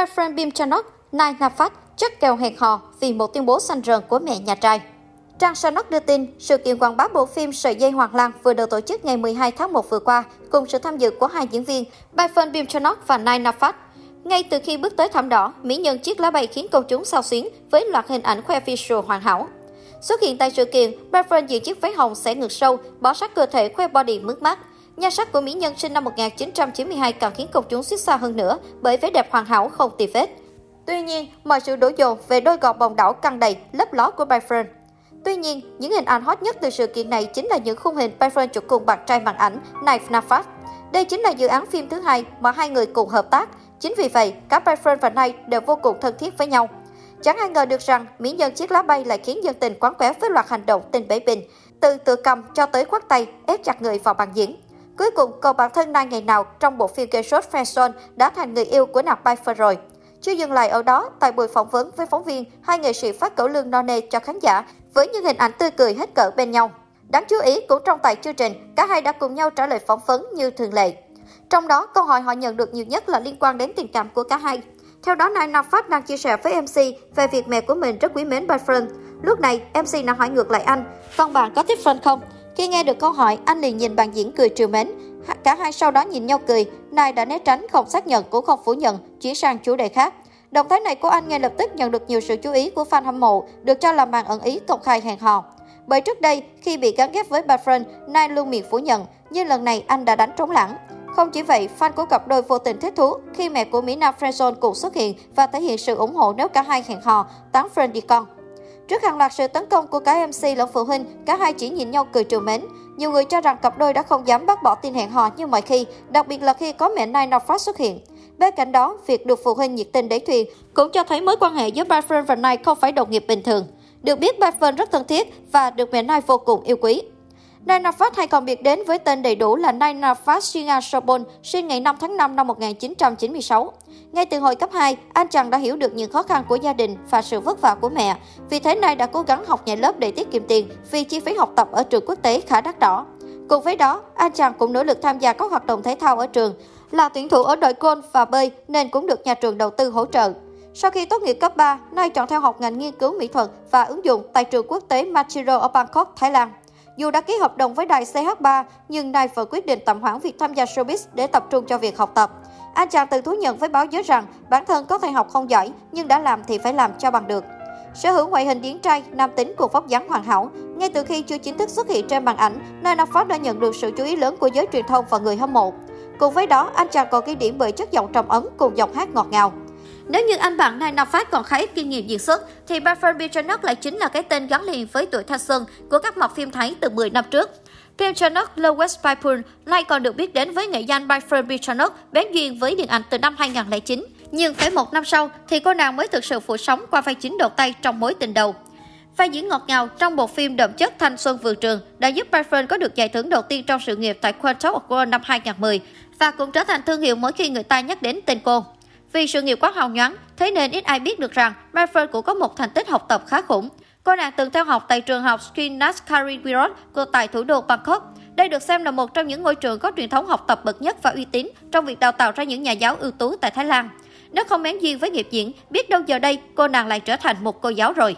boyfriend Bim Chanok, Nai Nafat chất kèo hẹn hò vì một tuyên bố xanh rờn của mẹ nhà trai. Trang Sanok đưa tin, sự kiện quảng bá bộ phim Sợi dây Hoàng Lan vừa được tổ chức ngày 12 tháng 1 vừa qua, cùng sự tham dự của hai diễn viên, Byfern Bim Chanok và Nai Nafat. Ngay từ khi bước tới thảm đỏ, mỹ nhân chiếc lá bay khiến công chúng sao xuyến với loạt hình ảnh khoe visual hoàn hảo. Xuất hiện tại sự kiện, Byfern diện chiếc váy hồng sẽ ngược sâu, bỏ sát cơ thể khoe body mướt mắt. Nhan sắc của mỹ nhân sinh năm 1992 càng khiến công chúng xích xa hơn nữa bởi vẻ đẹp hoàn hảo không tì vết. Tuy nhiên, mọi sự đổ dồn về đôi gò bồng đảo căng đầy, lấp ló của Byron. Tuy nhiên, những hình ảnh hot nhất từ sự kiện này chính là những khung hình Byron chụp cùng bạn trai màn ảnh Knife Nafat. Đây chính là dự án phim thứ hai mà hai người cùng hợp tác. Chính vì vậy, cả Byron và Knife đều vô cùng thân thiết với nhau. Chẳng ai ngờ được rằng mỹ nhân chiếc lá bay lại khiến dân tình quán quéo với loạt hành động tình bể bình, từ tự cầm cho tới khoác tay, ép chặt người vào bàn diễn. Cuối cùng, cậu bạn thân nay ngày nào trong bộ phim gây sốt Fashion đã thành người yêu của nạp Byfern rồi. Chưa dừng lại ở đó, tại buổi phỏng vấn với phóng viên, hai nghệ sĩ phát cẩu lương no nê cho khán giả với những hình ảnh tươi cười hết cỡ bên nhau. Đáng chú ý, cũng trong tại chương trình, cả hai đã cùng nhau trả lời phỏng vấn như thường lệ. Trong đó, câu hỏi họ nhận được nhiều nhất là liên quan đến tình cảm của cả hai. Theo đó, Nai Nam Phát đang chia sẻ với MC về việc mẹ của mình rất quý mến boyfriend. Lúc này, MC đã hỏi ngược lại anh, con bạn có thích friend không? Khi nghe được câu hỏi, anh liền nhìn bạn diễn cười trìu mến. Cả hai sau đó nhìn nhau cười, Nai đã né tránh, không xác nhận cũng không phủ nhận, chuyển sang chủ đề khác. Động thái này của anh ngay lập tức nhận được nhiều sự chú ý của fan hâm mộ, được cho là màn ẩn ý công khai hẹn hò. Bởi trước đây, khi bị gắn ghép với boyfriend, Nai luôn miệng phủ nhận, nhưng lần này anh đã đánh trống lẳng. Không chỉ vậy, fan của cặp đôi vô tình thích thú khi mẹ của Mỹ Nam Frenzone cũng xuất hiện và thể hiện sự ủng hộ nếu cả hai hẹn hò, tán friend đi con. Trước hàng loạt sự tấn công của cả MC lẫn phụ huynh, cả hai chỉ nhìn nhau cười trừ mến. Nhiều người cho rằng cặp đôi đã không dám bác bỏ tin hẹn hò như mọi khi, đặc biệt là khi có mẹ Nai phát xuất hiện. Bên cạnh đó, việc được phụ huynh nhiệt tình đẩy thuyền cũng cho thấy mối quan hệ giữa Byfriend và Nai không phải đồng nghiệp bình thường. Được biết, Byfriend rất thân thiết và được mẹ Nai vô cùng yêu quý. Nay Nafat hay còn biệt đến với tên đầy đủ là Nay Nafat Singa Sobon, sinh ngày 5 tháng 5 năm 1996. Ngay từ hồi cấp 2, anh chàng đã hiểu được những khó khăn của gia đình và sự vất vả của mẹ. Vì thế Nay đã cố gắng học nhảy lớp để tiết kiệm tiền vì chi phí học tập ở trường quốc tế khá đắt đỏ. Cùng với đó, anh chàng cũng nỗ lực tham gia các hoạt động thể thao ở trường, là tuyển thủ ở đội golf và bơi nên cũng được nhà trường đầu tư hỗ trợ. Sau khi tốt nghiệp cấp 3, Nay chọn theo học ngành nghiên cứu mỹ thuật và ứng dụng tại trường quốc tế Machiro ở Bangkok, Thái Lan. Dù đã ký hợp đồng với đài CH3, nhưng đài vẫn quyết định tạm hoãn việc tham gia showbiz để tập trung cho việc học tập. Anh chàng từng thú nhận với báo giới rằng bản thân có thể học không giỏi, nhưng đã làm thì phải làm cho bằng được. Sở hữu ngoại hình điển trai, nam tính cùng vóc dáng hoàn hảo, ngay từ khi chưa chính thức xuất hiện trên màn ảnh, nơi nam phát đã nhận được sự chú ý lớn của giới truyền thông và người hâm mộ. Cùng với đó, anh chàng còn ghi điểm bởi chất giọng trầm ấm cùng giọng hát ngọt ngào. Nếu như anh bạn này nào phát còn khá ít kinh nghiệm diễn xuất, thì Bafern Bichonok lại chính là cái tên gắn liền với tuổi thanh xuân của các mọc phim Thái từ 10 năm trước. Phim Chanok Lowest Pipul nay còn được biết đến với nghệ danh Bafern Bichanok bén duyên với điện ảnh từ năm 2009. Nhưng phải một năm sau thì cô nàng mới thực sự phủ sóng qua vai chính đầu tay trong mối tình đầu. Vai diễn ngọt ngào trong bộ phim đậm chất thanh xuân vườn trường đã giúp Byron có được giải thưởng đầu tiên trong sự nghiệp tại Quantum of World năm 2010 và cũng trở thành thương hiệu mỗi khi người ta nhắc đến tên cô. Vì sự nghiệp quá hào nhoáng, thế nên ít ai biết được rằng Byfriend cũng có một thành tích học tập khá khủng. Cô nàng từng theo học tại trường học Srinaskari Wirot của tại thủ đô Bangkok. Đây được xem là một trong những ngôi trường có truyền thống học tập bậc nhất và uy tín trong việc đào tạo ra những nhà giáo ưu tú tại Thái Lan. Nếu không bén duyên với nghiệp diễn, biết đâu giờ đây cô nàng lại trở thành một cô giáo rồi.